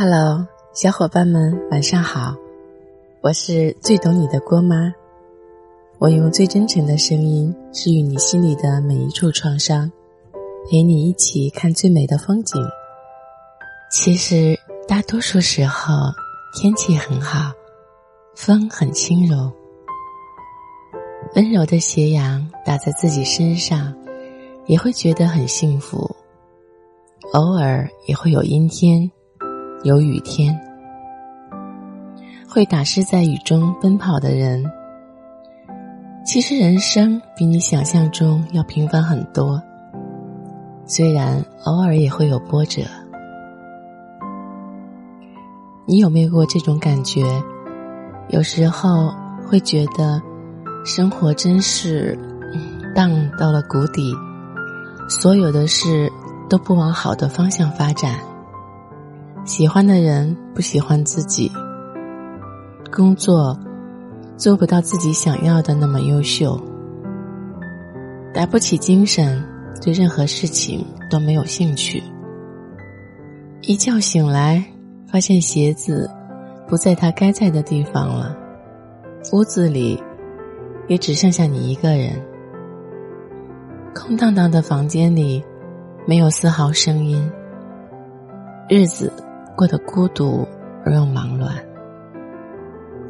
Hello，小伙伴们，晚上好！我是最懂你的郭妈，我用最真诚的声音治愈你心里的每一处创伤，陪你一起看最美的风景。其实大多数时候天气很好，风很轻柔，温柔的斜阳打在自己身上，也会觉得很幸福。偶尔也会有阴天。有雨天，会打湿在雨中奔跑的人，其实人生比你想象中要平凡很多。虽然偶尔也会有波折，你有没有过这种感觉？有时候会觉得生活真是荡到了谷底，所有的事都不往好的方向发展。喜欢的人不喜欢自己，工作做不到自己想要的那么优秀，打不起精神，对任何事情都没有兴趣。一觉醒来，发现鞋子不在它该在的地方了，屋子里也只剩下你一个人，空荡荡的房间里没有丝毫声音，日子。过得孤独而又忙乱，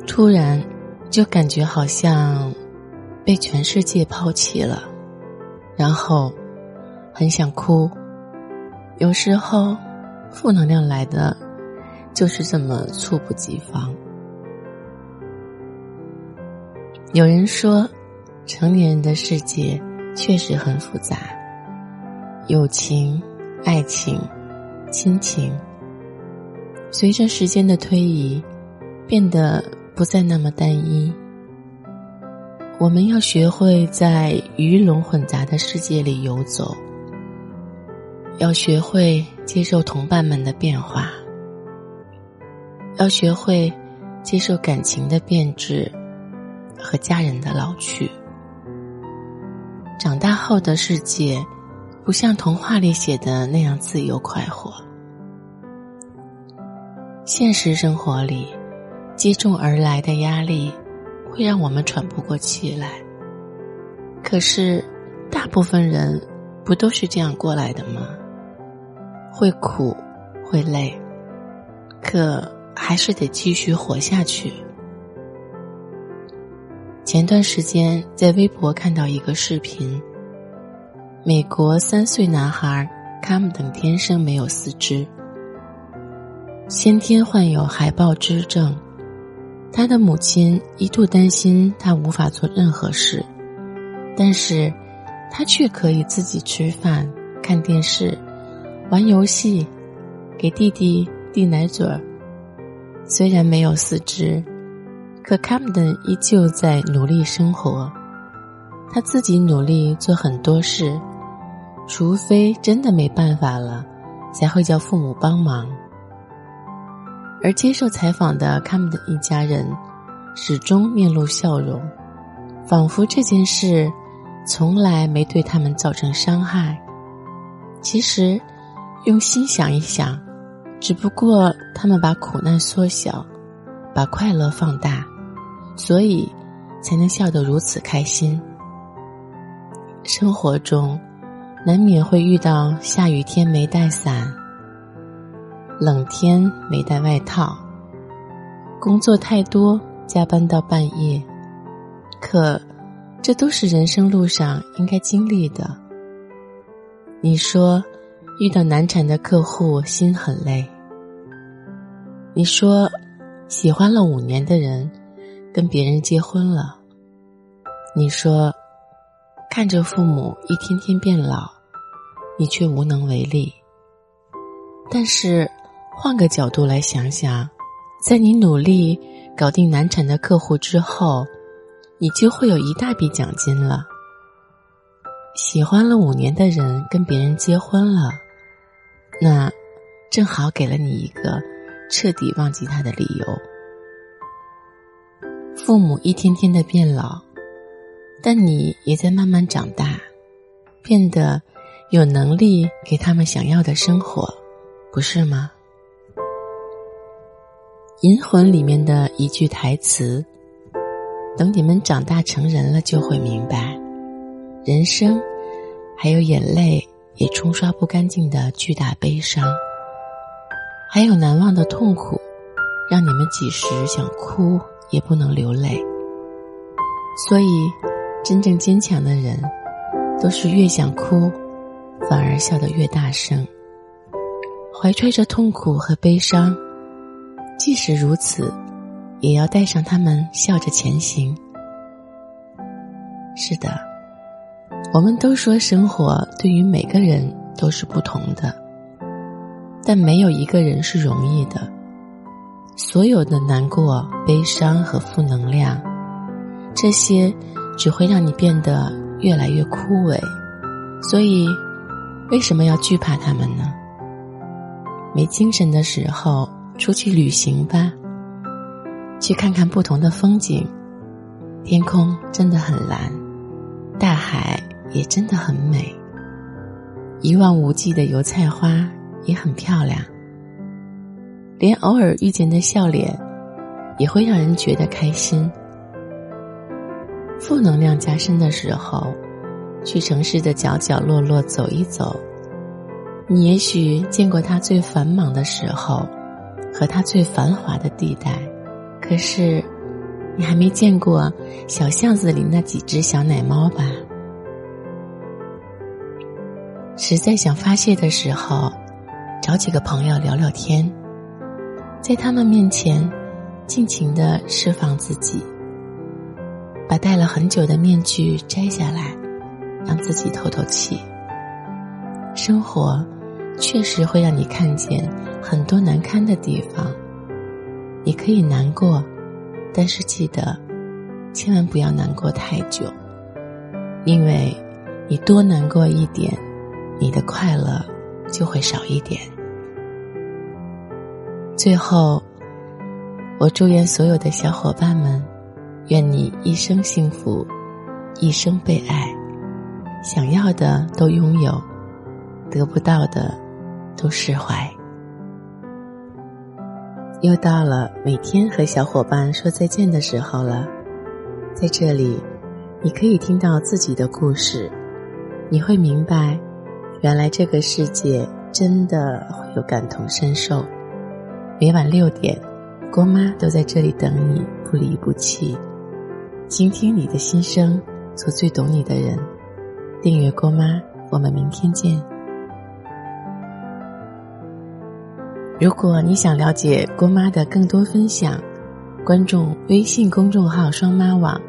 突然就感觉好像被全世界抛弃了，然后很想哭。有时候负能量来的就是这么猝不及防。有人说，成年人的世界确实很复杂，友情、爱情、亲情。随着时间的推移，变得不再那么单一。我们要学会在鱼龙混杂的世界里游走，要学会接受同伴们的变化，要学会接受感情的变质和家人的老去。长大后的世界，不像童话里写的那样自由快活。现实生活里，接踵而来的压力会让我们喘不过气来。可是，大部分人不都是这样过来的吗？会苦，会累，可还是得继续活下去。前段时间在微博看到一个视频，美国三岁男孩卡姆等天生没有四肢。先天患有海豹肢症，他的母亲一度担心他无法做任何事，但是，他却可以自己吃饭、看电视、玩游戏，给弟弟递奶嘴儿。虽然没有四肢，可卡姆登依旧在努力生活。他自己努力做很多事，除非真的没办法了，才会叫父母帮忙。而接受采访的他们的一家人，始终面露笑容，仿佛这件事从来没对他们造成伤害。其实，用心想一想，只不过他们把苦难缩小，把快乐放大，所以才能笑得如此开心。生活中，难免会遇到下雨天没带伞。冷天没带外套，工作太多，加班到半夜，可这都是人生路上应该经历的。你说遇到难缠的客户心很累，你说喜欢了五年的人跟别人结婚了，你说看着父母一天天变老，你却无能为力，但是。换个角度来想想，在你努力搞定难产的客户之后，你就会有一大笔奖金了。喜欢了五年的人跟别人结婚了，那正好给了你一个彻底忘记他的理由。父母一天天的变老，但你也在慢慢长大，变得有能力给他们想要的生活，不是吗？银魂》里面的一句台词：“等你们长大成人了，就会明白，人生还有眼泪也冲刷不干净的巨大悲伤，还有难忘的痛苦，让你们几时想哭也不能流泪。所以，真正坚强的人，都是越想哭，反而笑得越大声，怀揣着痛苦和悲伤。”即使如此，也要带上他们，笑着前行。是的，我们都说生活对于每个人都是不同的，但没有一个人是容易的。所有的难过、悲伤和负能量，这些只会让你变得越来越枯萎。所以，为什么要惧怕他们呢？没精神的时候。出去旅行吧，去看看不同的风景。天空真的很蓝，大海也真的很美。一望无际的油菜花也很漂亮。连偶尔遇见的笑脸，也会让人觉得开心。负能量加深的时候，去城市的角角落落走一走，你也许见过它最繁忙的时候。和它最繁华的地带，可是，你还没见过小巷子里那几只小奶猫吧？实在想发泄的时候，找几个朋友聊聊天，在他们面前尽情的释放自己，把戴了很久的面具摘下来，让自己透透气。生活。确实会让你看见很多难堪的地方，你可以难过，但是记得，千万不要难过太久，因为你多难过一点，你的快乐就会少一点。最后，我祝愿所有的小伙伴们，愿你一生幸福，一生被爱，想要的都拥有，得不到的。都释怀。又到了每天和小伙伴说再见的时候了，在这里，你可以听到自己的故事，你会明白，原来这个世界真的会有感同身受。每晚六点，郭妈都在这里等你，不离不弃，倾听你的心声，做最懂你的人。订阅郭妈，我们明天见。如果你想了解郭妈的更多分享，关注微信公众号“双妈网”，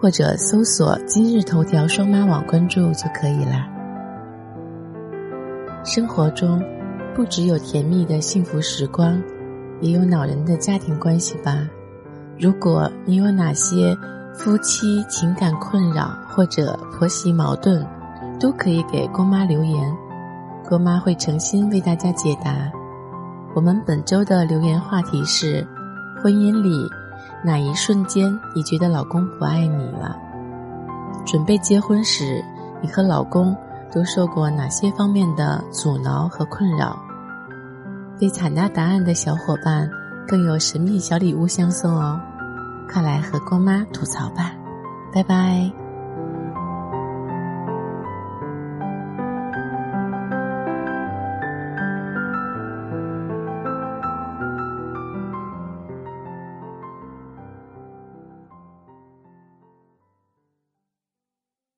或者搜索“今日头条双妈网”关注就可以了。生活中，不只有甜蜜的幸福时光，也有恼人的家庭关系吧。如果你有哪些夫妻情感困扰或者婆媳矛盾，都可以给郭妈留言，郭妈会诚心为大家解答。我们本周的留言话题是：婚姻里哪一瞬间你觉得老公不爱你了？准备结婚时，你和老公都受过哪些方面的阻挠和困扰？被采纳答案的小伙伴更有神秘小礼物相送哦！快来和郭妈吐槽吧，拜拜。